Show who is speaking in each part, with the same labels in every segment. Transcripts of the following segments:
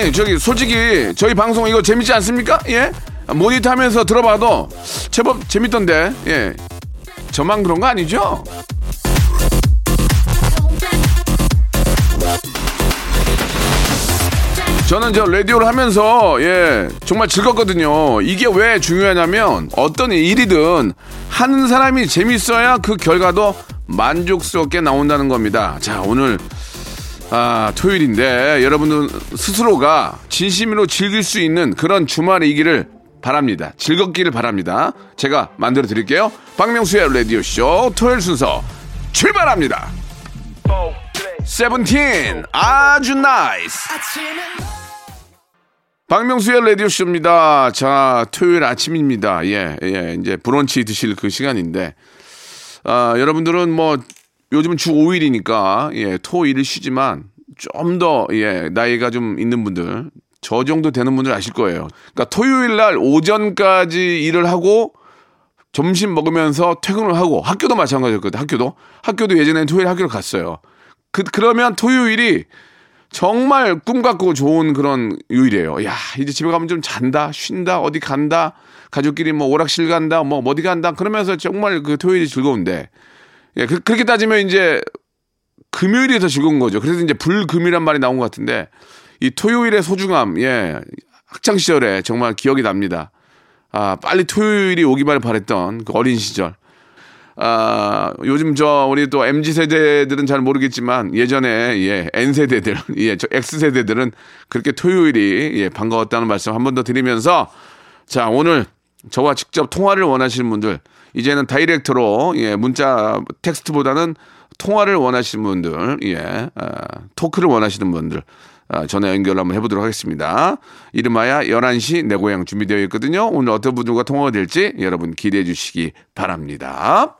Speaker 1: 아니 저기 솔직히 저희 방송 이거 재밌지 않습니까? 예? 모니터 하면서 들어봐도 제법 재밌던데 예 저만 그런 거 아니죠? 저는 저 라디오를 하면서 예 정말 즐겁거든요. 이게 왜 중요하냐면 어떤 일이든 하는 사람이 재밌어야 그 결과도 만족스럽게 나온다는 겁니다. 자 오늘 아 토요일인데 여러분들 스스로가 진심으로 즐길 수 있는 그런 주말이기를 바랍니다. 즐겁기를 바랍니다. 제가 만들어 드릴게요. 박명수의 라디오 쇼 토요일 순서 출발합니다. 세븐틴 아주 nice. 박명수의 라디오쇼입니다. 자, 토요일 아침입니다. 예, 예, 이제 브런치 드실 그 시간인데, 아, 여러분들은 뭐, 요즘은 주 5일이니까, 예, 토 일을 쉬지만, 좀 더, 예, 나이가 좀 있는 분들, 저 정도 되는 분들 아실 거예요. 그러니까 토요일 날 오전까지 일을 하고, 점심 먹으면서 퇴근을 하고, 학교도 마찬가지였거든요. 학교도. 학교도 예전에는 토요일 학교를 갔어요. 그, 그러면 토요일이 정말 꿈 같고 좋은 그런 요일이에요. 야, 이제 집에 가면 좀 잔다, 쉰다, 어디 간다, 가족끼리 뭐 오락실 간다, 뭐 어디 간다, 그러면서 정말 그 토요일이 즐거운데, 예, 그, 렇게 따지면 이제 금요일이 더 즐거운 거죠. 그래서 이제 불금이란 말이 나온 것 같은데, 이 토요일의 소중함, 예, 학창 시절에 정말 기억이 납니다. 아, 빨리 토요일이 오기만을 바랬던 그 어린 시절. 아, 요즘 저 우리 또 MZ 세대들은 잘 모르겠지만 예전에 예, N 세대들, 예, 저 X 세대들은 그렇게 토요일이 예, 반가웠다는 말씀 한 번 더 드리면서 자, 오늘 저와 직접 통화를 원하시는 분들 이제는 다이렉트로 예, 문자 텍스트보다는 통화를 원하시는 분들, 예, 아, 토크를 원하시는 분들 아, 전화 연결 한번 해보도록 하겠습니다. 이름하여 11시 내 고향 준비되어 있거든요. 오늘 어떤 분들과 통화가 될지 여러분 기대해 주시기 바랍니다.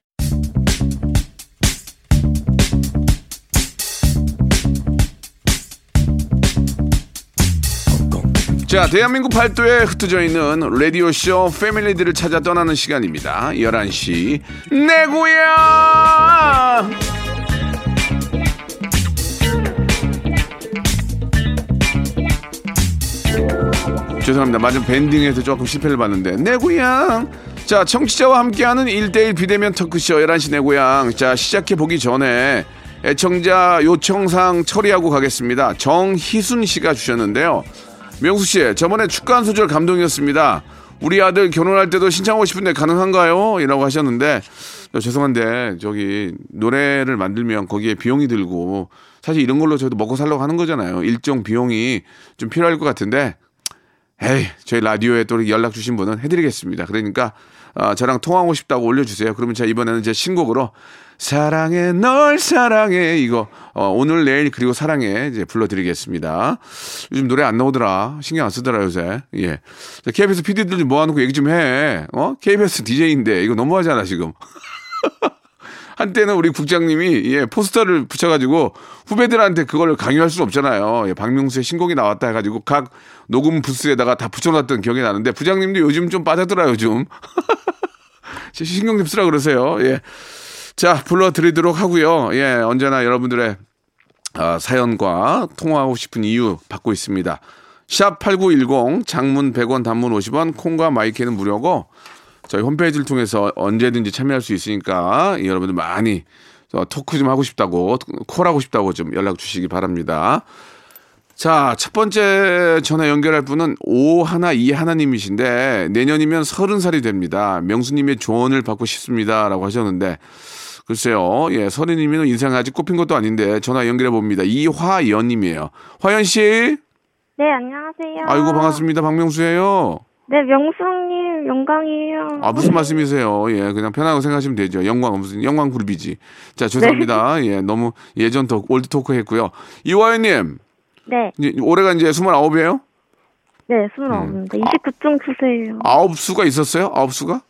Speaker 1: 자, 대한민국 팔도에 흩어져 있는 라디오쇼 패밀리들을 찾아 떠나는 시간입니다. 11시. 내 고향! 죄송합니다. 맞은 밴딩에서 조금 실패를 봤는데. 내 고향! 자, 청취자와 함께하는 1대1 비대면 토크쇼 11시 내 고향. 자, 시작해보기 전에 애청자 요청사항 처리하고 가겠습니다. 정희순 씨가 주셨는데요. 명수 씨, 저번에 축가 한 소절 감동이었습니다. 우리 아들 결혼할 때도 신청하고 싶은데 가능한가요? 이라고 하셨는데, 저 죄송한데, 저기, 노래를 만들면 거기에 비용이 들고, 사실 이런 걸로 저희도 먹고 살려고 하는 거잖아요. 일정 비용이 좀 필요할 것 같은데, 에이, 저희 라디오에 또 연락 주신 분은 해드리겠습니다. 그러니까, 아, 저랑 통화하고 싶다고 올려주세요. 그러면 제가 이번에는 제 신곡으로, 사랑해, 널 사랑해. 이거, 어, 오늘, 내일, 그리고 사랑해. 이제 불러드리겠습니다. 요즘 노래 안 나오더라. 신경 안 쓰더라, 요새. 예. 자, KBS PD들 좀 모아놓고 얘기 좀 해. 어? KBS DJ인데, 이거 너무하잖아, 지금. 한때는 우리 국장님이 예, 포스터를 붙여가지고 후배들한테 그걸 강요할 수는 없잖아요. 예, 박명수의 신곡이 나왔다 해가지고 각 녹음 부스에다가 다 붙여놨던 기억이 나는데 부장님도 요즘 좀 빠졌더라 요즘. 신경 좀 쓰라 그러세요. 예. 자 불러드리도록 하고요. 예 언제나 여러분들의 아, 사연과 통화하고 싶은 이유 받고 있습니다. 샵 8910 장문 100원 단문 50원 콩과 마이크는 무료고 저희 홈페이지를 통해서 언제든지 참여할 수 있으니까 여러분들 많이 저 토크 좀 하고 싶다고 콜하고 싶다고 좀 연락 주시기 바랍니다. 자, 첫 번째 전화 연결할 분은 오 하나 이 하나님이신데 내년이면 서른 살이 됩니다. 명수님의 조언을 받고 싶습니다라고 하셨는데 글쎄요, 예, 서른이면 인생 아직 꽃 핀 것도 아닌데 전화 연결해 봅니다. 이화연님이에요. 화연 씨,
Speaker 2: 네, 안녕하세요.
Speaker 1: 아이고 반갑습니다. 박명수예요.
Speaker 2: 네, 명수님 영광이에요.
Speaker 1: 아 무슨 말씀이세요? 예, 그냥 편하게 생각하시면 되죠. 영광 무슨 영광 굴비지. 자 죄송합니다. 예, 너무 예전 더 old talk 했고요. 이화연님,
Speaker 2: 네,
Speaker 1: 이제 올해가 이제 스물아홉이에요?
Speaker 2: 네, 스물아홉입니다. 29중 추세예요.
Speaker 1: 아홉 수가 있었어요? 아홉 수가?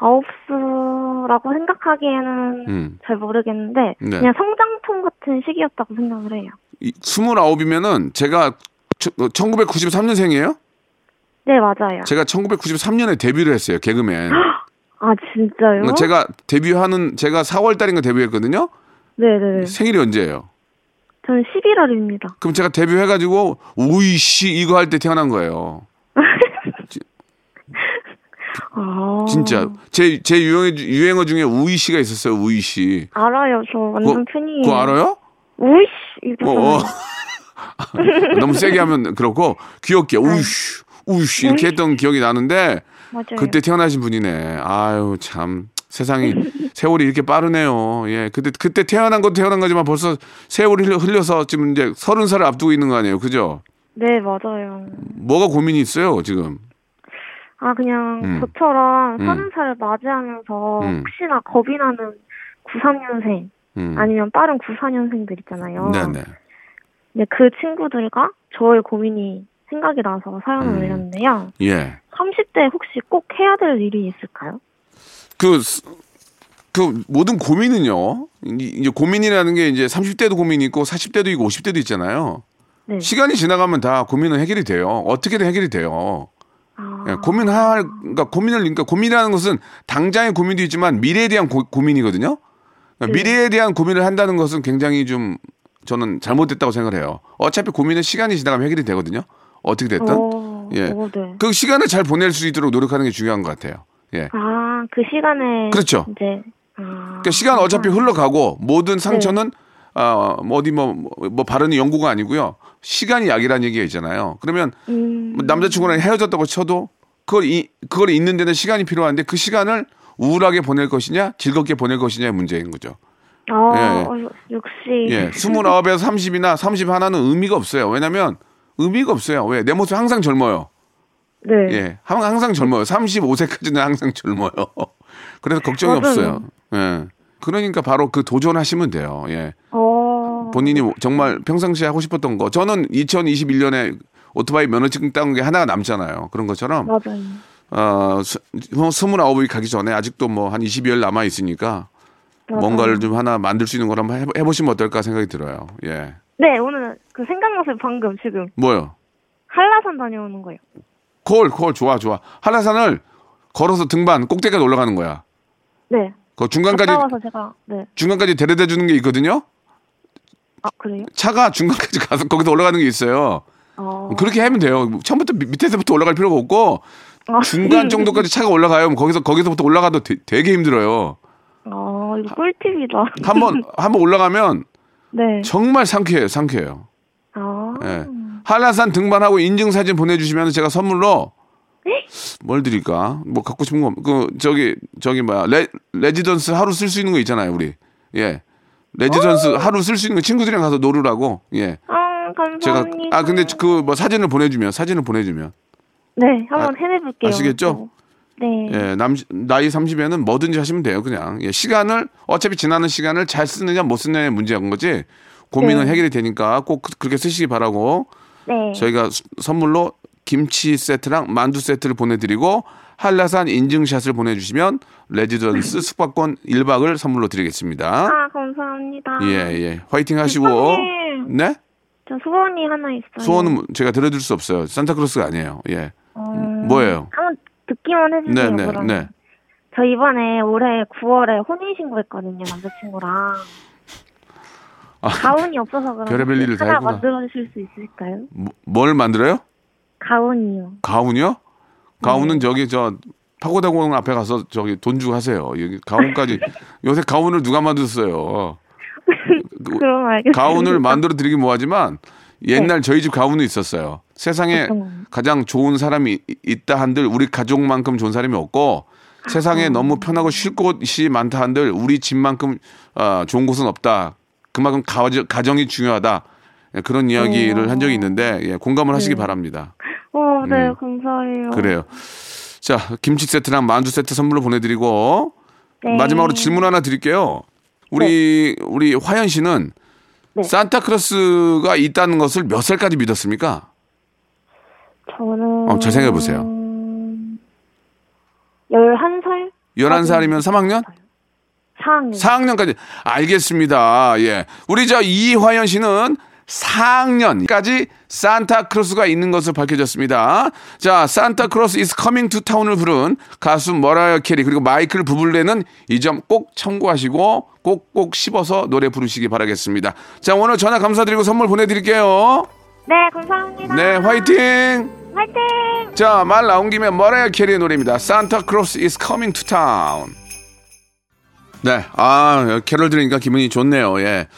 Speaker 2: 아홉 수라고 생각하기에는
Speaker 1: 음.
Speaker 2: 잘 모르겠는데
Speaker 1: 네.
Speaker 2: 그냥 성장통 같은 시기였다고 생각을 해요.
Speaker 1: 이- 스물아홉이면은 제가 1993년생이에요?
Speaker 2: 네, 맞아요.
Speaker 1: 제가 1993년에 데뷔를 했어요. 개그맨.
Speaker 2: 아, 진짜요?
Speaker 1: 제가 데뷔하는 제가 4월 달인가 데뷔했거든요.
Speaker 2: 네, 네, 네.
Speaker 1: 생일이 언제예요?
Speaker 2: 저는 11월입니다.
Speaker 1: 그럼 제가 데뷔해가지고 우이씨 이거 할 때 태어난 거예요.
Speaker 2: 아,
Speaker 1: 진짜 제 제 유행어 유행어 중에 우이 씨가 있었어요. 우이 씨.
Speaker 2: 알아요. 저 완전 팬이에요.
Speaker 1: 그거 알아요?
Speaker 2: 우이씨 이렇게
Speaker 1: 어, 어. 너무 세게 하면 그렇고 귀엽게 우이씨 우이씨 이렇게 했던 기억이 나는데
Speaker 2: 맞아요.
Speaker 1: 그때 태어나신 분이네. 아유 참 세상이 세월이 이렇게 빠르네요. 예, 그때 그때 태어난 것도 태어난 거지만 벌써 세월이 흘려- 흘려서 지금 이제 서른 살을 앞두고 있는 거 아니에요, 그죠?
Speaker 2: 네, 맞아요.
Speaker 1: 뭐가 고민이 있어요 지금?
Speaker 2: 아 그냥
Speaker 1: 음.
Speaker 2: 저처럼
Speaker 1: 음.
Speaker 2: 서른 살을 맞이하면서
Speaker 1: 음.
Speaker 2: 혹시나 겁이 나는 93년생
Speaker 1: 음.
Speaker 2: 아니면 빠른 94년생들 있잖아요.
Speaker 1: 네네.
Speaker 2: 네, 그 친구들과 저의 고민이 생각이 나서 사연을
Speaker 1: 음.
Speaker 2: 올렸는데요.
Speaker 1: 예.
Speaker 2: 30대 혹시 꼭 해야 될 일이 있을까요?
Speaker 1: 그, 스- 그 모든 고민은요. 이- 이제 고민이라는 게 이제 30대도 고민이 있고 40대도 있고 50대도 있잖아요.
Speaker 2: 네.
Speaker 1: 시간이 지나가면 다 고민은 해결이 돼요. 어떻게든 해결이 돼요.
Speaker 2: 아,
Speaker 1: 예, 고민할 그러니까 고민을 그러니까 고민이라는 것은 당장의 고민도 있지만 미래에 대한 고, 고민이거든요. 그러니까
Speaker 2: 네.
Speaker 1: 미래에 대한 고민을 한다는 것은 굉장히 좀 저는 잘못됐다고 생각을 해요. 어차피 고민은 시간이 지나가면 해결이 되거든요. 어떻게 됐든
Speaker 2: 어,
Speaker 1: 예.
Speaker 2: 어, 네.
Speaker 1: 그 시간을 잘 보낼 수 있도록 노력하는 게 중요한 것 같아요. 예.
Speaker 2: 아, 그 시간에
Speaker 1: 그렇죠.
Speaker 2: 이제 아,
Speaker 1: 그러니까 시간 어차피 흘러가고 모든 상처는 어, 뭐 어디 뭐, 뭐, 뭐 바르는 연구가 아니고요. 시간이 약이라는 얘기가 있잖아요. 그러면
Speaker 2: 음,
Speaker 1: 뭐 남자친구랑 헤어졌다고 쳐도 그걸 이, 그걸 잊는 데는 시간이 필요한데 그 시간을 우울하게 보낼 것이냐 즐겁게 보낼 것이냐의 문제인 거죠.
Speaker 2: 아,
Speaker 1: 예, 예.
Speaker 2: 어, 역시
Speaker 1: 예, 29에서 30이나 30 하나는 의미가 없어요. 왜냐면 의미가 없어요. 왜? 내 모습 항상 젊어요.
Speaker 2: 네.
Speaker 1: 예, 항- 항상 젊어요. 35세까지는 항상 젊어요. 그래서 걱정이
Speaker 2: 맞아요.
Speaker 1: 없어요. 예. 그러니까 바로 그 도전하시면 돼요. 예.
Speaker 2: 어,
Speaker 1: 본인이 정말 평상시에 하고 싶었던 거. 저는 2021년에 오토바이 면허증 딴 게 하나가 남잖아요. 그런 것처럼
Speaker 2: 맞아요.
Speaker 1: 어, 스- 스물아홉이 가기 전에 아직도 뭐 한 20여일 남아 있으니까
Speaker 2: 맞아요.
Speaker 1: 뭔가를 좀 하나 만들 수 있는 걸 한번 해보- 해보시면 어떨까 생각이 들어요. 예.
Speaker 2: 네, 오늘 그 생각났어요. 방금 지금
Speaker 1: 뭐요?
Speaker 2: 한라산 다녀오는 거예요.
Speaker 1: 콜, 콜, 좋아, 좋아. 한라산을 걸어서 등반 꼭대기까지 올라가는 거야.
Speaker 2: 네.
Speaker 1: 그 중간까지
Speaker 2: 와서 제가 네.
Speaker 1: 중간까지 데려다 주는 게 있거든요.
Speaker 2: 아 그래요?
Speaker 1: 차가 중간까지 가서 거기서 올라가는 게 있어요.
Speaker 2: 어.
Speaker 1: 그렇게 하면 돼요. 처음부터 밑- 밑에서부터 올라갈 필요가 없고
Speaker 2: 아,
Speaker 1: 중간 정도까지 차가 올라가요. 거기서 거기서부터 올라가도 되, 되게 힘들어요.
Speaker 2: 아 이거 꿀팁이다.
Speaker 1: 한번 한번 올라가면
Speaker 2: 네.
Speaker 1: 정말 상쾌해요. 상쾌해요.
Speaker 2: 아.
Speaker 1: 예. 한라산 등반하고 인증 사진 보내주시면 제가 선물로 뭘 드릴까? 뭐 갖고 싶은 거, 그 저기 저기 뭐야 레 레지던스 하루 쓸 수 있는 거 있잖아요, 우리. 예. 레지던스 하루 쓸 수 있는 거 친구들이랑 가서 놀으라고. 예.
Speaker 2: 아
Speaker 1: 제가
Speaker 2: 감사합니다.
Speaker 1: 아 근데 그 뭐 사진을 보내주면 사진을 보내주면
Speaker 2: 네 한번 해내볼게요.
Speaker 1: 아시겠죠?
Speaker 2: 또. 네.
Speaker 1: 예, 남, 나이 30에는 뭐든지 하시면 돼요, 그냥. 예, 시간을, 어차피 지나는 시간을 잘 쓰느냐 못 쓰느냐의 문제인 거지, 고민은
Speaker 2: 네.
Speaker 1: 해결이 되니까 꼭 그- 그렇게 쓰시기 바라고,
Speaker 2: 네.
Speaker 1: 저희가 수- 선물로 김치 세트랑 만두 세트를 보내드리고, 한라산 인증샷을 보내주시면, 레지던스 숙박권 1박을 선물로 드리겠습니다.
Speaker 2: 아 감사합니다.
Speaker 1: 예, 예. 화이팅 하시고,
Speaker 2: 대표님,
Speaker 1: 네?
Speaker 2: 저 소원이 하나 있어요.
Speaker 1: 소원은 제가 들어줄 수 없어요. 산타크로스가 아니에요. 예.
Speaker 2: 음,
Speaker 1: 뭐예요?
Speaker 2: 한번 듣기만 해주세요.
Speaker 1: 네, 네. 네.
Speaker 2: 저 이번에 올해 9월에 혼인신고했거든요 남자친구랑.
Speaker 1: 아,
Speaker 2: 가운이 없어서 그럼
Speaker 1: 별의별 일을 다
Speaker 2: 하나
Speaker 1: 했구나.
Speaker 2: 만들어 주실 수 있을까요?
Speaker 1: 뭐- 뭘 만들어요?
Speaker 2: 가운이요.
Speaker 1: 가훈이요? 가훈은 저기 저 파고다공원 앞에 가서 저기 돈 주고 하세요. 여기 가훈까지 요새 가훈을 누가 만들었어요? 그
Speaker 2: 그럼 알겠습니다.
Speaker 1: 가훈을 만들어 드리긴 뭐하지만 옛날 저희 집 가훈도 있었어요. 세상에
Speaker 3: 어떤 거요?
Speaker 1: 가장 좋은 사람이 이- 있다 한들 우리 가족만큼 좋은 사람이 없고 세상에 너무 편하고 쉴 곳이 많다 한들 우리 집만큼 어, 좋은 곳은 없다. 그만큼 가정, 가정 이 중요하다. 예, 그런 이야기를 한 적이 있는데 예, 공감을 하시기 바랍니다.
Speaker 3: 어, 네,
Speaker 1: 음.
Speaker 3: 감사해요.
Speaker 1: 그래요. 자, 김치 세트랑 만두 세트 선물로 보내드리고
Speaker 3: 네.
Speaker 1: 마지막으로 질문 하나 드릴게요. 우리 우리 화연 씨는
Speaker 3: 네.
Speaker 1: 산타크로스가 있다는 것을 몇 살까지 믿었습니까?
Speaker 3: 저는.
Speaker 1: 어, 잘 생각해 보세요.
Speaker 3: 11살?
Speaker 1: 11살이면 3학년?
Speaker 3: 4학년.
Speaker 1: 4학년까지 알겠습니다. 예. 우리 저 이화연 씨는 4학년까지 산타클로스가 있는 것을 밝혀졌습니다. 자, Santa Claus is coming to town을 부른 가수 머라이어 캐리 그리고 마이클 부블레는 이 점 꼭 참고하시고 꼭꼭 씹어서 노래 부르시기 바라겠습니다. 자, 오늘 전화 감사드리고 선물 보내드릴게요.
Speaker 3: 네, 감사합니다.
Speaker 1: 네, 화이팅!
Speaker 3: 화이팅!
Speaker 1: 자, 말 나온 김에 머라이어 캐리의 노래입니다. Santa Claus is coming to town. 네, 아, 캐롤 들으니까 기분이 좋네요. 예.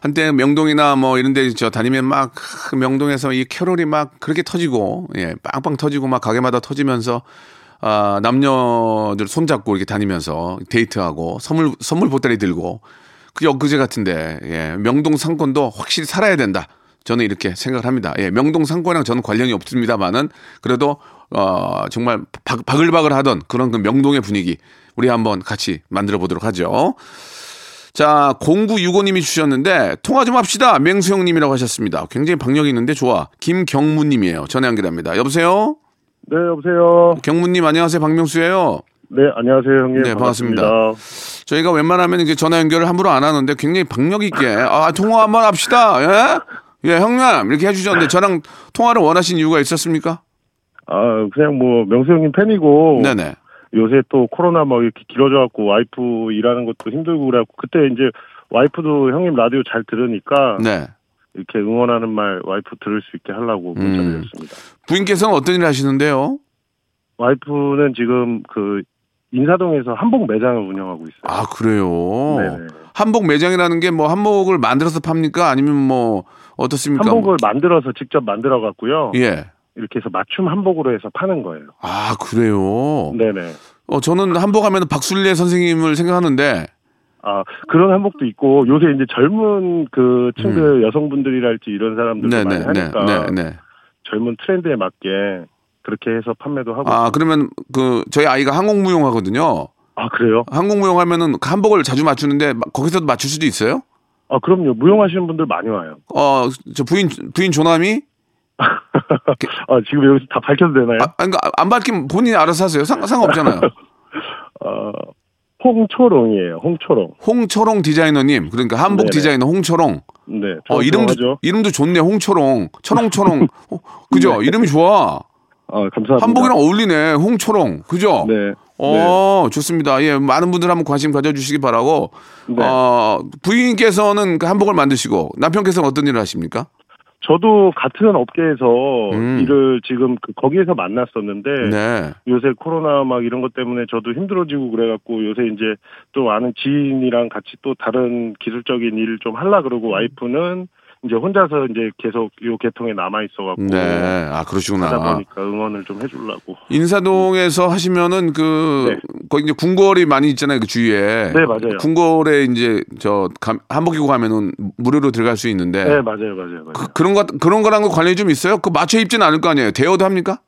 Speaker 1: 한때 명동이나 뭐 이런 데 저 다니면 막 명동에서 이 캐롤이 막 그렇게 터지고, 예, 빵빵 터지고 막 가게마다 터지면서 아, 남녀들 손잡고 이렇게 다니면서 데이트하고 선물, 선물 보따리 들고 그게 엊그제 같은데, 예, 명동 상권도 확실히 살아야 된다. 저는 이렇게 생각을 합니다. 예, 명동 상권이랑 저는 관련이 없습니다만은 그래도 어, 정말 바, 바글바글 하던 그런 그 명동의 분위기 우리 한번 같이 만들어 보도록 하죠. 자, 0965님이 주셨는데 통화 좀 합시다. 맹수 형님이라고 하셨습니다. 굉장히 박력이 있는데 좋아. 김경무님이에요. 전화 연결합니다. 여보세요?
Speaker 4: 네, 여보세요.
Speaker 1: 경무님 안녕하세요. 박명수예요.
Speaker 4: 네, 안녕하세요, 형님.
Speaker 1: 네, 반갑습니다.
Speaker 4: 반갑습니다.
Speaker 1: 저희가 웬만하면 이게 전화 연결을 함부로 안 하는데 굉장히 박력 있게 아 통화 한번 합시다. 예? 예, 형님 이렇게 해주셨는데 저랑 통화를 원하신 이유가 있었습니까?
Speaker 4: 아, 그냥 뭐, 명수 형님 팬이고.
Speaker 1: 네네.
Speaker 4: 요새 또 코로나 막 이렇게 길어져갖고 와이프 일하는 것도 힘들고 그래갖고 그때 이제 와이프도 형님 라디오 잘 들으니까.
Speaker 1: 네.
Speaker 4: 이렇게 응원하는 말 와이프 들을 수 있게 하려고 문자
Speaker 1: 음.
Speaker 4: 드렸습니다.
Speaker 1: 부인께서는 어떤 일을 하시는데요?
Speaker 4: 와이프는 지금 그 인사동에서 한복 매장을 운영하고 있어요.
Speaker 1: 아 그래요.
Speaker 4: 네네.
Speaker 1: 한복 매장이라는 게 뭐 한복을 만들어서 팝니까? 아니면 뭐 어떻습니까?
Speaker 4: 한복을 만들어서 직접 만들어 갖고요.
Speaker 1: 예.
Speaker 4: 이렇게 해서 맞춤 한복으로 해서 파는 거예요.
Speaker 1: 아 그래요.
Speaker 4: 네네.
Speaker 1: 어 저는 한복 하면 박순례 선생님을 생각하는데
Speaker 4: 아 그런 한복도 있고 요새 이제 젊은 그 층들 여성분들이랄지 이런 사람들도 많이
Speaker 1: 음. 네네 네,
Speaker 4: 하니까
Speaker 1: 네, 네.
Speaker 4: 젊은 트렌드에 맞게 그렇게 해서 판매도 하고.
Speaker 1: 아 그러면 그 저희 아이가 항공무용 하거든요.
Speaker 4: 아, 그래요?
Speaker 1: 항공무용 하면은 그 한복을 자주 맞추는데 마- 거기서도 맞출 수도 있어요?
Speaker 4: 아 그럼요. 무용하시는 분들 많이 와요.
Speaker 1: 어, 저 부인 부인 조남이
Speaker 4: 아 지금 여기서 다 밝혀도 되나요?
Speaker 1: 아, 그러니까 안 밝히면 본인이 알아서 하세요. 상, 상관없잖아요.
Speaker 4: 어, 홍초롱이에요. 홍초롱.
Speaker 1: 홍초롱 디자이너님, 그러니까 한복
Speaker 4: 네네.
Speaker 1: 디자이너 홍초롱.
Speaker 4: 네.
Speaker 1: 어, 이름도
Speaker 4: 하죠.
Speaker 1: 이름도 좋네. 홍초롱, 초롱초롱. 어, 그죠? 이름이 좋아.
Speaker 4: 아 감사합니다.
Speaker 1: 한복이랑 어울리네. 홍초롱, 그죠?
Speaker 4: 네.
Speaker 1: 어, 좋습니다. 예, 많은 분들 한번 관심 가져주시기 바라고.
Speaker 4: 네.
Speaker 1: 어, 부인께서는 그 한복을 만드시고 남편께서는 어떤 일을 하십니까?
Speaker 4: 저도 같은 업계에서
Speaker 1: 음.
Speaker 4: 일을 지금 그 거기에서 만났었는데
Speaker 1: 네.
Speaker 4: 요새 코로나 막 이런 것 때문에 저도 힘들어지고 그래갖고 요새 이제 또 아는 지인이랑 같이 또 다른 기술적인 일을 좀 하려 그러고 와이프는 이제 혼자서 이제 계속 요 계통에 남아 있어갖고
Speaker 1: 네. 아,
Speaker 4: 하다
Speaker 1: 그러시구나.
Speaker 4: 보니까 응원을 좀 해주려고.
Speaker 1: 인사동에서 하시면은 그
Speaker 4: 네.
Speaker 1: 거기 이제 궁궐이 많이 있잖아요 그 주위에.
Speaker 4: 네, 맞아요.
Speaker 1: 궁궐에 이제 저 감- 한복 입고 가면은 무료로 들어갈 수 있는데
Speaker 4: 네 맞아요 맞아요 맞아요.
Speaker 1: 그, 것 그런 거랑도 관련이 좀 있어요? 그 맞춰 입지는 않을 거 아니에요. 대여도 합니까?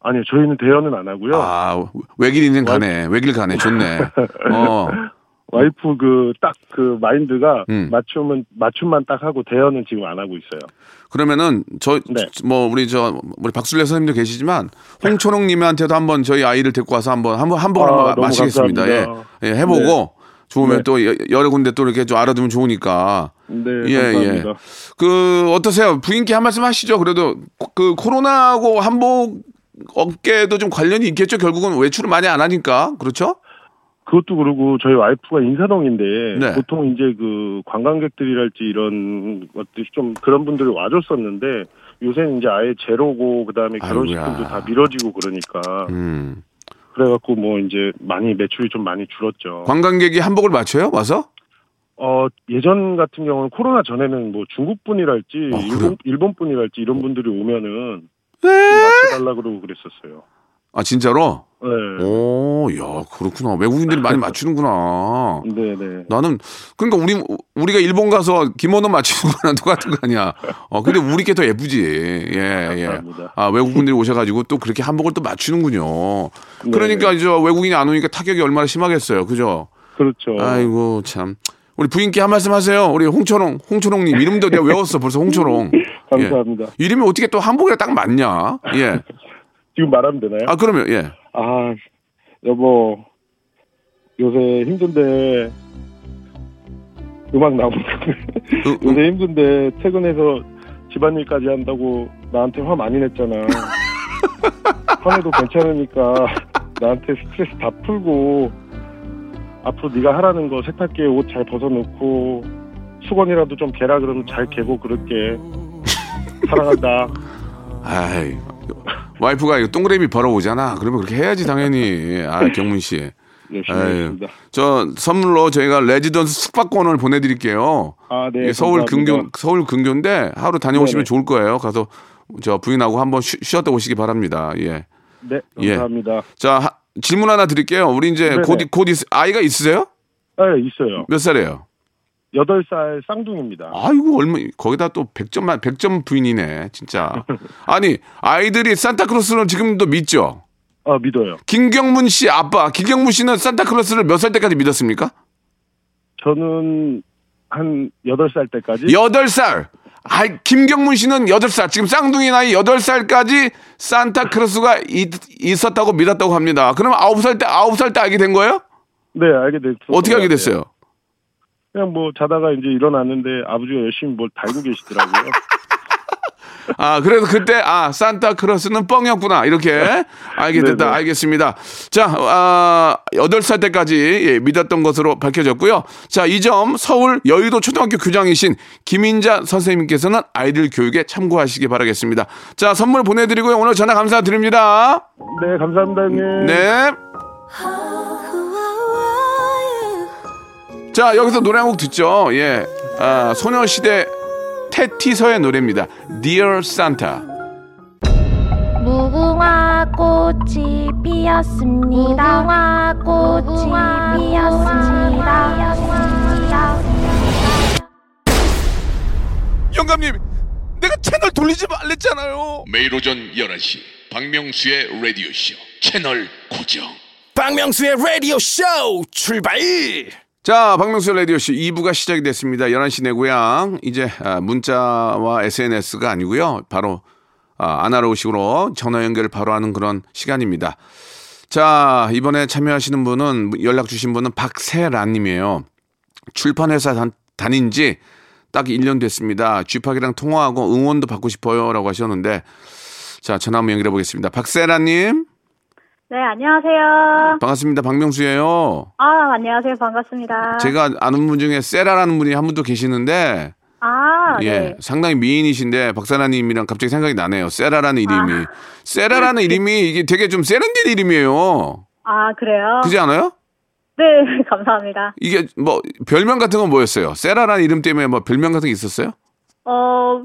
Speaker 4: 아니요 저희는 대여는 안 하고요.
Speaker 1: 아 외길 인생 가네. 외길 가네. 좋네. 어.
Speaker 4: 와이프 그딱그 마인드가
Speaker 1: 음.
Speaker 4: 맞춤은 맞춤만 딱 하고 대여는 지금 안 하고 있어요.
Speaker 1: 그러면은 저뭐
Speaker 4: 네.
Speaker 1: 우리 저 우리 박술래 선생님도 계시지만 홍초롱 님한테도 한번 저희 아이를 데리고 와서 한번 한번 한번
Speaker 4: 아,
Speaker 1: 한번 마시겠습니다. 예. 예, 해 보고
Speaker 4: 네.
Speaker 1: 좋으면
Speaker 4: 네.
Speaker 1: 또 여- 여러 군데 또 이렇게 좀 알아두면 좋으니까.
Speaker 4: 네
Speaker 1: 예,
Speaker 4: 감사합니다.
Speaker 1: 예. 그 어떠세요? 부인께 한 말씀 하시죠. 그래도 그 코로나하고 한복 업계도 좀 관련이 있겠죠. 결국은 외출을 많이 안 하니까 그렇죠?
Speaker 4: 그것도 그러고 저희 와이프가 인사동인데
Speaker 1: 네.
Speaker 4: 보통 이제 그 관광객들이랄지 이런 것들이 좀 그런 분들이 와줬었는데 요새는 이제 아예 제로고 그다음에 결혼식들도. 다 미뤄지고 그러니까
Speaker 1: 음.
Speaker 4: 그래갖고 뭐 이제 많이 매출이 좀 많이 줄었죠.
Speaker 1: 관광객이 한복을 맞춰요? 와서?
Speaker 4: 어, 예전 같은 경우는 코로나 전에는 뭐 중국 분이랄지,
Speaker 1: 아, 그래요?
Speaker 4: 일본, 일본 분이랄지 이런 분들이 오면은
Speaker 1: 네.
Speaker 4: 맞춰달라 그러고 그랬었어요.
Speaker 1: 아 진짜로?
Speaker 4: 네.
Speaker 1: 오, 야 그렇구나. 외국인들이 많이 맞추는구나.
Speaker 4: 네네.
Speaker 1: 나는 그러니까 우리 우리가 일본 가서 기모노 맞추는 거랑 똑같은 거 아니야. 어 근데 우리 게 더 예쁘지. 예 예.
Speaker 4: 감사합니다.
Speaker 1: 아 외국인들이 오셔가지고 또 그렇게 한복을 또 맞추는군요.
Speaker 4: 네.
Speaker 1: 그러니까 이제 외국인이 안 오니까 타격이 얼마나 심하겠어요. 그죠?
Speaker 4: 그렇죠.
Speaker 1: 아이고 참. 우리 부인께 한 말씀 하세요. 우리 홍초롱, 홍초롱님 이름도 내가 외웠어. 벌써 홍초롱.
Speaker 4: 감사합니다.
Speaker 1: 예. 이름이 어떻게 또 한복이랑 딱 맞냐? 예.
Speaker 4: 지금 말하면 되나요?
Speaker 1: 아 그러면 예.
Speaker 4: 아, 여보, 요새 힘든데, 음악 나오고,
Speaker 1: 음, 음.
Speaker 4: 요새 힘든데, 퇴근해서 집안일까지 한다고 나한테 화 많이 냈잖아. 화내도 괜찮으니까, 나한테 스트레스 다 풀고, 앞으로 네가 하라는 거 세탁기에 옷 잘 벗어놓고, 수건이라도 좀 개라 그러면 잘 개고 그럴게. 사랑한다.
Speaker 1: 아이 와이프가 이거 동그라미 벌어오잖아. 그러면 그렇게 해야지 당연히. 아 경문 씨.
Speaker 4: 열심히.
Speaker 1: 저 선물로 저희가 레지던스 숙박권을 보내드릴게요.
Speaker 4: 아, 네.
Speaker 1: 서울
Speaker 4: 감사합니다.
Speaker 1: 근교 서울 근교인데 하루 다녀오시면
Speaker 4: 네네.
Speaker 1: 좋을 거예요. 가서 저 부인하고 한번 쉬, 쉬었다 오시기 바랍니다. 예.
Speaker 4: 네,
Speaker 1: 예.
Speaker 4: 감사합니다.
Speaker 1: 자 하- 질문 하나 드릴게요. 우리 이제
Speaker 4: 네네.
Speaker 1: 곧, 곧 있, 아이가 있으세요?
Speaker 4: 네, 있어요.
Speaker 1: 몇 살이에요?
Speaker 4: 8살 쌍둥이입니다.
Speaker 1: 아이고 얼마 거기다 또 100점 만 100점 부인이네 진짜. 아니 아이들이 산타클로스를 지금도 믿죠.
Speaker 4: 아, 믿어요.
Speaker 1: 김경문 씨 아빠 김경문 씨는 산타클로스를 몇 살 때까지 믿었습니까?
Speaker 4: 저는 한 8살 때까지
Speaker 1: 여덟 살. 아, 김경문 씨는 여덟 살. 지금 쌍둥이 나이 여덟 살까지 산타클로스가 있, 있었다고 믿었다고 합니다. 그럼 아홉 살 때 아홉 살 때 알게 된 거예요?
Speaker 4: 네, 알게 됐어요.
Speaker 1: 어떻게 알게 됐어요?
Speaker 4: 그냥 뭐 자다가 이제 일어났는데 아버지가 열심히 뭘 달고 계시더라고요.
Speaker 1: 아, 그래서 그때 아 산타클로스는 뻥이었구나 이렇게 알게 됐다.
Speaker 4: 네네.
Speaker 1: 알겠습니다. 자, 아, 여덟 살 때까지 예, 믿었던 것으로 밝혀졌고요. 자, 이 점 서울 여의도 초등학교 교장이신 김인자 선생님께서는 아이들 교육에 참고하시기 바라겠습니다. 자, 선물 보내드리고요. 오늘 전화 감사드립니다.
Speaker 4: 네, 감사합니다, 형님.
Speaker 1: 네. 자, 여기서 노래 한 곡 듣죠. 예. 아, 소녀시대 테티서의 노래입니다. Dear Santa.
Speaker 5: 무궁화 꽃이 피었습니다. 무궁화 꽃이 피었습니다.
Speaker 1: 영감님, 내가 채널 돌리지 말랬잖아요.
Speaker 6: 매일 오전 11시 박명수의 라디오 쇼 채널 고정
Speaker 7: 박명수의 라디오 쇼 출발
Speaker 1: 자, 박명수 라디오쇼 2부가 시작이 됐습니다. 11시 내 고향. 이제 아, 문자와 SNS가 아니고요. 바로 아, 아나로우식으로 전화 연결을 바로 하는 그런 시간입니다. 자, 이번에 참여하시는 분은 연락 주신 분은 박세란 님이에요. 출판회사 단, 다닌 지 딱 1년 됐습니다. 쥐팍이랑 통화하고 응원도 받고 싶어요. 라고 하셨는데, 자, 전화 한번 연결해 보겠습니다. 박세란 님,
Speaker 3: 네, 안녕하세요.
Speaker 1: 반갑습니다. 박명수예요.
Speaker 3: 아, 안녕하세요. 반갑습니다.
Speaker 1: 제가 아는 분 중에 세라라는 분이 한분또 계시는데,
Speaker 3: 아,
Speaker 1: 예,
Speaker 3: 네.
Speaker 1: 상당히 미인이신데 박사라님이랑 갑자기 생각이 나네요. 세라라는 이름이. 세라라는 이름이 이게 되게 좀 세련된 이름이에요.
Speaker 3: 아, 그래요?
Speaker 1: 그지 않아요?
Speaker 3: 네, 감사합니다.
Speaker 1: 이게 뭐 별명 같은 건 뭐였어요? 세라라는 이름 때문에 뭐 별명 같은 게 있었어요?
Speaker 3: 어,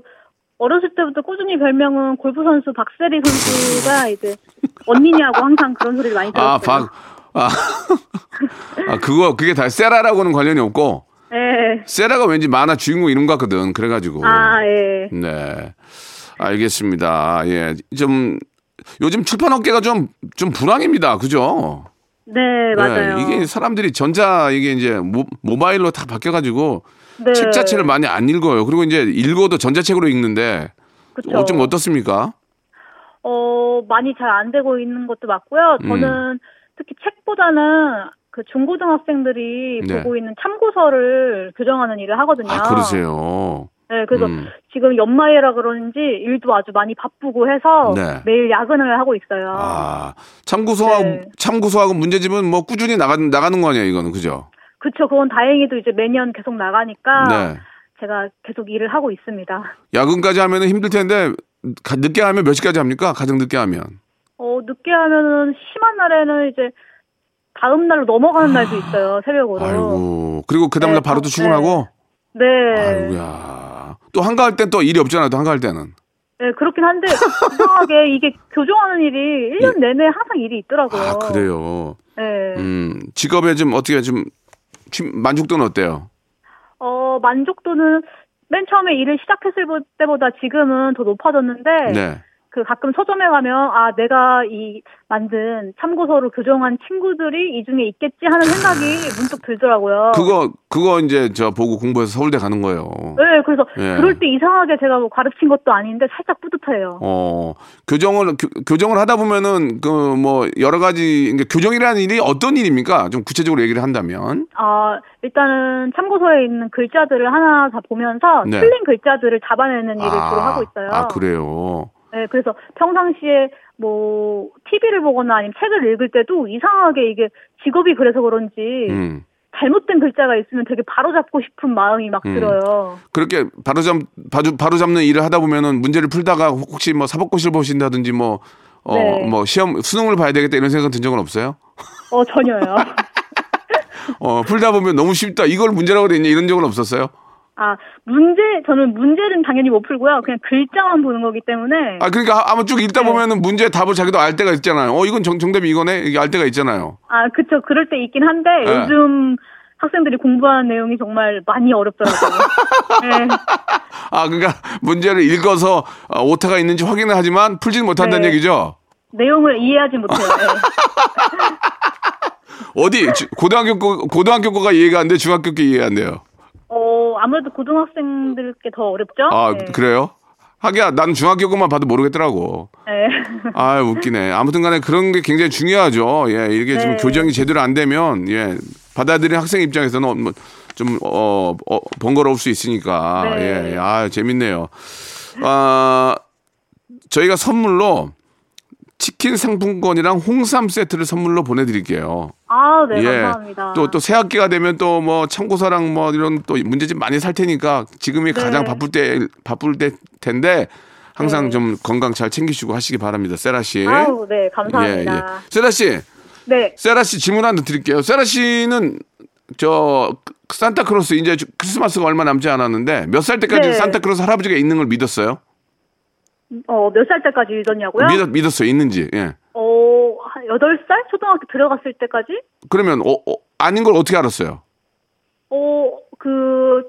Speaker 3: 어렸을 때부터 꾸준히 별명은 골프 선수 박세리 선수가 이제 언니냐고 항상 그런 소리를 많이 들었어요.
Speaker 1: 아, 박, 아, 아, 그거, 그게 다 세라라고는 관련이 없고,
Speaker 3: 네.
Speaker 1: 세라가 왠지 만화 주인공 이름 같거든. 그래가지고.
Speaker 3: 아, 예.
Speaker 1: 네. 알겠습니다. 예. 좀, 요즘 출판업계가 좀, 좀 불황입니다. 그죠?
Speaker 3: 네, 맞아요.
Speaker 1: 네, 이게 사람들이 전자 이게 이제 모, 모바일로 다 바뀌어가지고
Speaker 3: 네.
Speaker 1: 책 자체를 많이 안 읽어요. 그리고 이제 읽어도 전자책으로 읽는데
Speaker 3: 그쵸.
Speaker 1: 어, 좀 어떻습니까?
Speaker 3: 어, 많이 잘 안 되고 있는 것도 맞고요.
Speaker 1: 음.
Speaker 3: 저는 특히 책보다는 그 중고등학생들이
Speaker 1: 네.
Speaker 3: 보고 있는 참고서를 교정하는 일을 하거든요.
Speaker 1: 아 그러세요.
Speaker 3: 네, 그래서
Speaker 1: 음.
Speaker 3: 지금 연말이라 그런지 일도 아주 많이 바쁘고 해서
Speaker 1: 네.
Speaker 3: 매일 야근을 하고 있어요.
Speaker 1: 아 참고서하고
Speaker 3: 네.
Speaker 1: 참고서하고 문제집은 뭐 꾸준히 나가 나가는 거 아니에요, 이거는 그죠?
Speaker 3: 그쵸, 그건 다행히도 이제 매년 계속 나가니까
Speaker 1: 네.
Speaker 3: 제가 계속 일을 하고 있습니다.
Speaker 1: 야근까지 하면은 힘들 텐데 가- 늦게 하면 몇 시까지 합니까? 가장 늦게 하면
Speaker 3: 어, 늦게 하면은 심한 날에는 이제 다음 날로 넘어가는 날도 있어요 새벽으로.
Speaker 1: 아이고. 그리고 그 다음 날
Speaker 3: 네,
Speaker 1: 바로 또
Speaker 3: 네.
Speaker 1: 출근하고?
Speaker 3: 네.
Speaker 1: 아이고야. 또 한가할 땐 또 일이 없잖아요. 또 한가할 때는.
Speaker 3: 네 그렇긴 한데 이상하게 이게 교정하는 일이 1년 내내 항상 일이 있더라고요.
Speaker 1: 예. 아, 그래요.
Speaker 3: 네.
Speaker 1: 음, 직업에 좀 어떻게 좀 취- 만족도는 어때요?
Speaker 3: 어 만족도는 맨 처음에 일을 시작했을 때보다 지금은 더 높아졌는데
Speaker 1: 네.
Speaker 3: 그 가끔 서점에 가면 아 내가 이 만든 참고서로 교정한 친구들이 이 중에 있겠지 하는 생각이 문득 들더라고요.
Speaker 1: 그거 그거 이제 저 보고 공부해서 서울대 가는 거예요.
Speaker 3: 네, 그래서
Speaker 1: 예.
Speaker 3: 그럴 때 이상하게 제가 뭐 가르친 것도 아닌데 살짝 뿌듯해요.
Speaker 1: 어, 교정을 교, 교정을 하다 보면은 그 뭐 여러 가지 그러니까 교정이라는 일이 어떤 일입니까? 좀 구체적으로 얘기를 한다면.
Speaker 3: 아 일단은 참고서에 있는 글자들을 하나 다 보면서
Speaker 1: 네.
Speaker 3: 틀린 글자들을 잡아내는 일을 주로 하고 있어요.
Speaker 1: 아, 그래요.
Speaker 3: 네, 그래서 평상시에 뭐 TV를 보거나 아니면 책을 읽을 때도 이상하게 이게 직업이 그래서 그런지
Speaker 1: 음.
Speaker 3: 잘못된 글자가 있으면 되게 바로잡고 싶은 마음이 막
Speaker 1: 음.
Speaker 3: 들어요.
Speaker 1: 그렇게 바로 잡 바로, 바로 잡는 일을 하다 보면은 문제를 풀다가 혹시 뭐 사법고시를 보신다든지 뭐 어,
Speaker 3: 네.
Speaker 1: 뭐 시험 수능을 봐야 되겠다 이런 생각 든 적은 없어요?
Speaker 3: 어 전혀요.
Speaker 1: 어, 풀다 보면 너무 쉽다. 이걸 문제라고 돼 있냐 이런 적은 없었어요?
Speaker 3: 아 문제 저는 문제는 당연히 못 풀고요. 그냥 글자만 보는 거기 때문에
Speaker 1: 아 그러니까 아마 쭉 읽다
Speaker 3: 네.
Speaker 1: 보면은 문제 답을 자기도 알 때가 있잖아요. 어 이건 정, 정답이 이거네. 이게 알 때가 있잖아요.
Speaker 3: 아 그쵸 그럴 때 있긴 한데
Speaker 1: 네.
Speaker 3: 요즘 학생들이 공부하는 내용이 정말 많이 어렵더라고요. 네.
Speaker 1: 아 그러니까 문제를 읽어서 어, 오타가 있는지 확인을 하지만 풀지는 못한다는
Speaker 3: 네.
Speaker 1: 얘기죠.
Speaker 3: 내용을 이해하지 못해요. 네.
Speaker 1: 어디 주- 고등학교 거 고등학교 거가 이해가 안 돼, 중학교 거 이해가 안 돼요.
Speaker 3: 어 아무래도 고등학생들께 더 어렵죠.
Speaker 1: 아
Speaker 3: 네.
Speaker 1: 그래요? 하기야 나는 중학교 것만 봐도 모르겠더라고.
Speaker 3: 네.
Speaker 1: 아 웃기네. 아무튼 간에 그런 게 굉장히 중요하죠. 예, 이게 지금
Speaker 3: 네.
Speaker 1: 교정이 제대로 안 되면 예 받아들이는 학생 입장에서는 뭐좀 어, 어, 번거로울 수 있으니까
Speaker 3: 네.
Speaker 1: 예, 예. 아 재밌네요. 아 저희가 선물로 치킨 상품권이랑 홍삼 세트를 선물로 보내드릴게요.
Speaker 3: 아, 네,
Speaker 1: 예.
Speaker 3: 감사합니다.
Speaker 1: 또 또 새 학기가 되면 또 뭐 참고서랑 뭐 이런 또 문제집 많이 살 테니까 지금이
Speaker 3: 네.
Speaker 1: 가장 바쁠 때 바쁠 때 텐데 항상
Speaker 3: 네.
Speaker 1: 좀 건강 잘 챙기시고 하시기 바랍니다, 세라 씨.
Speaker 3: 아우, 네, 감사합니다.
Speaker 1: 예, 예. 세라 씨,
Speaker 3: 네.
Speaker 1: 세라 씨 질문 하나 드릴게요. 세라 씨는 저 산타크로스 이제 주- 크리스마스가 얼마 남지 않았는데 몇 살 때까지
Speaker 3: 네.
Speaker 1: 산타크로스 할아버지가 있는 걸 믿었어요?
Speaker 3: 어, 몇 살 때까지 믿었냐고요?
Speaker 1: 믿었, 믿었어요, 있는지. 예.
Speaker 3: 어, 한 8살? 초등학교 들어갔을 때까지?
Speaker 1: 그러면 어, 어, 아닌 걸 어떻게 알았어요?
Speaker 3: 어, 그,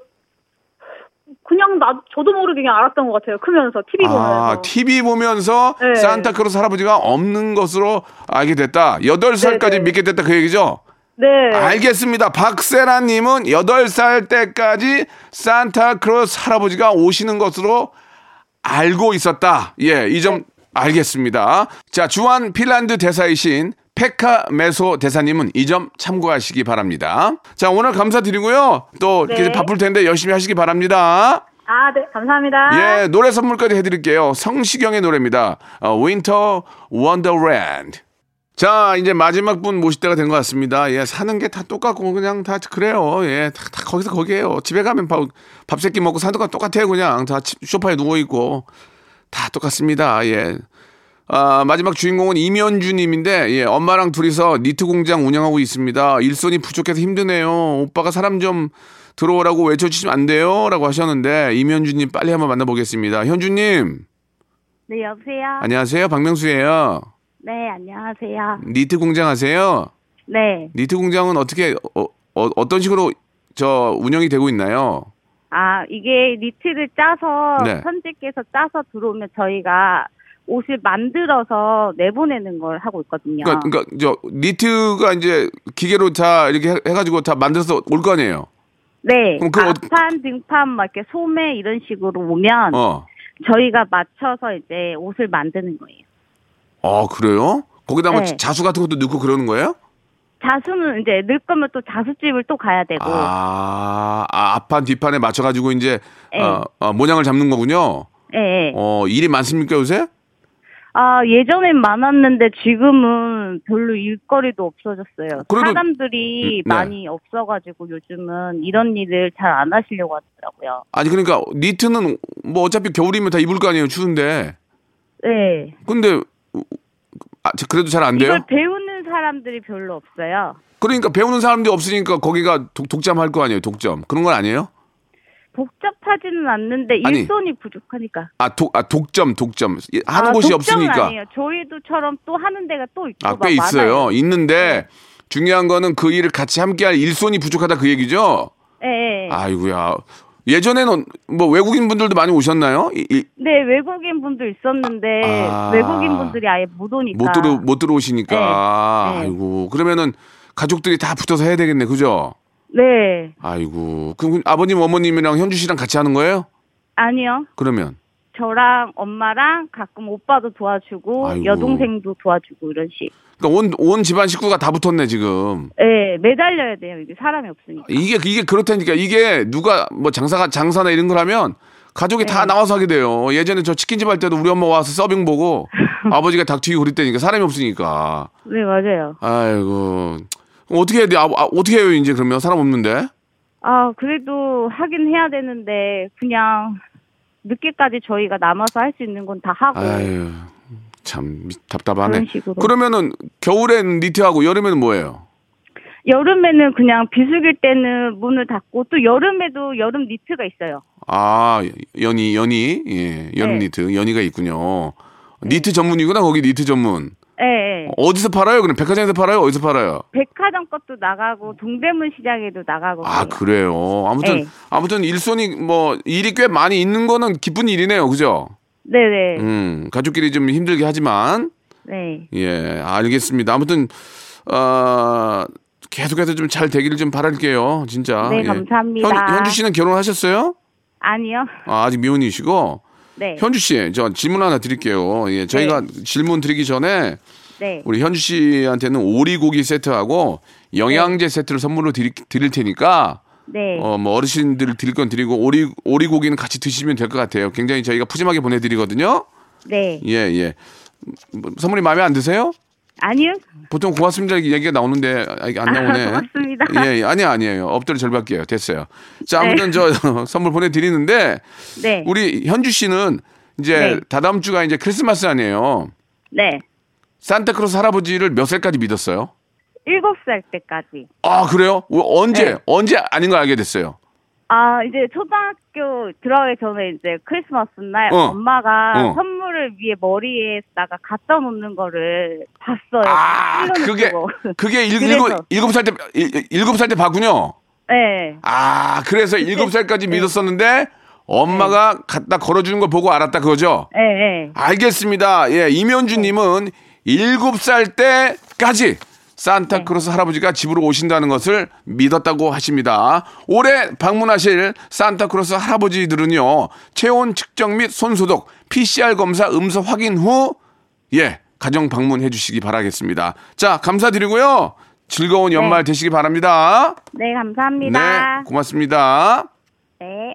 Speaker 3: 그냥 나, 저도 모르게 그냥 알았던 것 같아요. 크면서, TV 보면서.
Speaker 1: 아, TV 보면서
Speaker 3: 네.
Speaker 1: 산타크로스 할아버지가 없는 것으로 알게 됐다. 8살까지
Speaker 3: 네, 네.
Speaker 1: 믿게 됐다 그 얘기죠?
Speaker 3: 네.
Speaker 1: 알겠습니다. 박세라 님은 8살 때까지 산타크로스 할아버지가 오시는 것으로 알고 있었다. 예, 이 점 알겠습니다. 자, 주한 핀란드 대사이신 페카 메소 대사님은 이 점 참고하시기 바랍니다. 자, 오늘 감사드리고요. 또
Speaker 3: 네.
Speaker 1: 바쁠 텐데 열심히 하시기 바랍니다.
Speaker 3: 아, 네, 감사합니다.
Speaker 1: 예, 노래 선물까지 해드릴게요. 성시경의 노래입니다. 어, Winter Wonderland. 자, 이제 마지막 분 모실 때가 된 것 같습니다. 예, 사는 게 다 똑같고 그냥 다 그래요. 예, 다, 다 거기서 거기에요. 집에 가면 밥, 밥 새끼 먹고 사는 거 똑같아요. 그냥 다 치- 소파에 누워 있고 다 똑같습니다. 예. 아, 마지막 주인공은 이면주님인데, 예, 엄마랑 둘이서 니트 공장 운영하고 있습니다. 일손이 부족해서 힘드네요. 오빠가 사람 좀 들어오라고 외쳐주시면 안 돼요? 라고 하셨는데, 이면주님 빨리 한번 만나보겠습니다. 현주님,
Speaker 5: 네, 여보세요?
Speaker 1: 안녕하세요. 박명수예요
Speaker 5: 네, 안녕하세요.
Speaker 1: 니트 공장 하세요?
Speaker 5: 네.
Speaker 1: 니트 공장은 어떻게, 어, 어, 떤 식으로 저 운영이 되고 있나요?
Speaker 5: 아, 이게 니트를 짜서
Speaker 1: 네.
Speaker 5: 선생께서 짜서 들어오면 저희가 옷을 만들어서 내보내는 걸 하고 있거든요.
Speaker 1: 그러니까, 그러니까 저 니트가 이제 기계로 다 이렇게 해- 해가지고 다 만들어서 올 거 아니에요?
Speaker 5: 네.
Speaker 1: 그럼 어-
Speaker 5: 앞판, 등판, 막 이렇게 소매 이런 식으로 오면
Speaker 1: 어.
Speaker 5: 저희가 맞춰서 이제 옷을 만드는 거예요.
Speaker 1: 아, 그래요? 거기다 뭐
Speaker 5: 네.
Speaker 1: 자수 같은 것도 넣고 그러는 거예요?
Speaker 5: 자수는 이제 넣을 거면 또 자수집을 또 가야 되고.
Speaker 1: 아, 아, 앞판 뒷판에 맞춰가지고 이제
Speaker 5: 네.
Speaker 1: 어, 어, 모양을 잡는 거군요.
Speaker 5: 예, 예.
Speaker 1: 어, 일이 많습니까 요새?
Speaker 5: 아, 예전엔 많았는데 지금은 별로 일거리도 없어졌어요.
Speaker 1: 그래도-
Speaker 5: 사람들이
Speaker 1: 음, 네.
Speaker 5: 많이 없어가지고 요즘은 이런 일을 잘 안 하시려고 하더라고요.
Speaker 1: 아니 그러니까 니트는 뭐 어차피 겨울이면 다 입을 거 아니에요 추운데.
Speaker 5: 네.
Speaker 1: 근데 아, 저 그래도 잘 안 돼요?
Speaker 5: 이걸 배우는 사람 사람들이 별로 없어요.
Speaker 1: 그러니까 배우는 사람들이 없으니까 거기가 독, 독점할 거 아니에요, 독점. 그런 건 아니에요?
Speaker 5: 복잡하지는 않는데
Speaker 1: 아니.
Speaker 5: 일손이 부족하니까.
Speaker 1: 아, 독, 아, 독점, 독점. 예, 하는
Speaker 5: 아,
Speaker 1: 곳이 없으니까.
Speaker 5: 아니에요. 저희도처럼 또 하는 데가 또 있고
Speaker 1: 아, 막꽤 있어요.
Speaker 5: 많아요.
Speaker 1: 있는데 중요한 거는 그 일을 같이 함께 할 일손이 부족하다 그 얘기죠?
Speaker 5: 예, 예.
Speaker 1: 아이고야. 예전에는 뭐 외국인 분들도 많이 오셨나요? 이- 이-
Speaker 5: 네, 외국인 분도 있었는데
Speaker 1: 아.
Speaker 5: 외국인 분들이 아예 못 오니까.
Speaker 1: 못 들어 못 들어오시니까.
Speaker 5: 네. 네.
Speaker 1: 아이고. 그러면은 가족들이 다 붙어서 해야 되겠네. 그죠?
Speaker 5: 네.
Speaker 1: 아이고. 그럼 아버님 어머님이랑 현주 씨랑 같이 하는 거예요?
Speaker 5: 아니요.
Speaker 1: 그러면
Speaker 5: 저랑 엄마랑 가끔 오빠도 도와주고
Speaker 1: 아이고.
Speaker 5: 여동생도 도와주고 이런 식.
Speaker 1: 그러니까 온, 온 집안 식구가 다 붙었네, 지금.
Speaker 5: 네, 매달려야 돼요. 이게 사람이 없으니까.
Speaker 1: 이게 이게 그렇다니까 이게 누가 뭐 장사가 장사나 이런 걸 하면 가족이 다 나와서 하게 돼요. 예전에 저 치킨집 할 때도 우리 엄마 와서 서빙 보고 아버지가 닭 튀기고 그랬다니까 사람이 없으니까.
Speaker 5: 네, 맞아요.
Speaker 1: 아이고. 어떻게 해야 돼? 아, 아, 어떻게 해요, 이제 그러면 사람 없는데?
Speaker 5: 아, 그래도 하긴 해야 되는데 그냥 늦게까지 저희가 남아서 할 수 있는 건 다 하고.
Speaker 1: 아유. 참 미- 답답하네. 그러면은 겨울엔 니트하고 여름에는 뭐예요?
Speaker 5: 여름에는 그냥 비수기일 때는 문을 닫고 또 여름에도 여름 니트가 있어요.
Speaker 1: 아, 연이 연이 예, 여름
Speaker 5: 네.
Speaker 1: 니트 연이가 있군요. 니트 전문이구나 거기 니트 전문.
Speaker 5: 예, 예.
Speaker 1: 어디서 팔아요? 그럼 백화점에서 팔아요? 어디서 팔아요?
Speaker 5: 백화점 것도 나가고 동대문 시장에도 나가고.
Speaker 1: 아
Speaker 5: 그래요.
Speaker 1: 그래요. 아무튼
Speaker 5: 네.
Speaker 1: 아무튼 일손이 뭐 일이 꽤 많이 있는 거는 기쁜 일이네요, 그죠?
Speaker 5: 네네.
Speaker 1: 음 가족끼리 좀 힘들게 하지만
Speaker 5: 네.
Speaker 1: 예 알겠습니다. 아무튼 어 계속해서 좀 잘 되기를 좀 바랄게요, 진짜.
Speaker 5: 네,
Speaker 1: 예.
Speaker 5: 감사합니다.
Speaker 1: 현, 현주 씨는 결혼하셨어요?
Speaker 5: 아니요.
Speaker 1: 아, 아직 미혼이시고.
Speaker 5: 네.
Speaker 1: 현주 씨, 저 질문 하나 드릴게요. 예, 저희가 질문 드리기 전에
Speaker 5: 네.
Speaker 1: 우리 현주 씨한테는 오리고기 세트하고 영양제 세트를 선물로 드릴, 드릴 테니까
Speaker 5: 네.
Speaker 1: 어, 뭐 어르신들 드릴 건 드리고 오리 오리고기는 같이 드시면 될 것 같아요. 굉장히 저희가 푸짐하게 보내드리거든요.
Speaker 5: 네.
Speaker 1: 예, 예. 뭐, 선물이 마음에 안 드세요?
Speaker 5: 아니요.
Speaker 1: 보통 고맙습니다 얘기가 나오는데 아, 이게 안 나오네.
Speaker 5: 고맙습니다.
Speaker 1: 예, 예, 아니야, 아니에요. 엎드려 절박게요. 됐어요. 자, 아무튼 저 선물 보내드리는데
Speaker 5: 네.
Speaker 1: 우리 현주 씨는 이제
Speaker 5: 네.
Speaker 1: 다다음 주가 이제 크리스마스 아니에요.
Speaker 5: 네.
Speaker 1: 산타크로스 할아버지를 몇 살까지 믿었어요?
Speaker 5: 일곱 살 때까지.
Speaker 1: 아 그래요? 어, 언제
Speaker 5: 네.
Speaker 1: 언제 아닌 걸 알게 됐어요?
Speaker 5: 아, 이제 초등학교 들어가기 전에 이제 크리스마스 날
Speaker 1: 어.
Speaker 5: 엄마가
Speaker 1: 어.
Speaker 5: 선물을 위에 머리에다가 갖다 놓는 거를 봤어요.
Speaker 1: 아 그게. 그게 일. 일곱 일곱 살때 일곱 살 때 봤군요.
Speaker 5: 네.
Speaker 1: 아 그래서 일곱 살까지 믿었었는데 엄마가 갖다 걸어주는 걸 보고 알았다 그거죠?
Speaker 5: 네, 네.
Speaker 1: 알겠습니다. 예, 이면주님은 일곱 살 때까지 산타크로스 할아버지가 집으로 오신다는 것을 믿었다고 하십니다. 올해 방문하실 산타크로스 할아버지들은요, 체온 측정 및 손소독, PCR 검사 음성 확인 후, 예, 가정 방문해 주시기 바라겠습니다. 자, 감사드리고요. 즐거운 연말 되시기 바랍니다.
Speaker 5: 네,
Speaker 1: 네,
Speaker 5: 감사합니다.
Speaker 1: 고맙습니다.
Speaker 5: 네.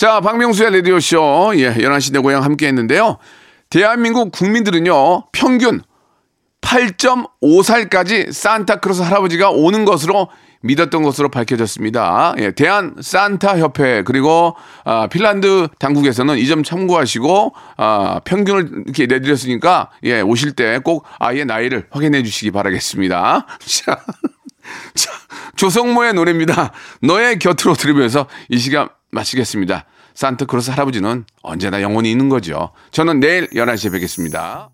Speaker 1: 자, 박명수의 라디오쇼, 예, 11시 내 고향 함께 했는데요. 대한민국 국민들은요, 평균 8.5살까지 산타크로스 할아버지가 오는 것으로 믿었던 것으로 밝혀졌습니다. 예, 대한 산타 협회 그리고 아, 핀란드 당국에서는 이 점 참고하시고 아, 평균을 이렇게 내드렸으니까 예, 오실 때 꼭 아이의 나이를 확인해 주시기 바라겠습니다. 자, 자, 조성모의 노래입니다. 너의 곁으로 들으면서 이 시간 마치겠습니다. 산타크로스 할아버지는 언제나 영원히 있는 거죠. 저는 내일 11시에 뵙겠습니다.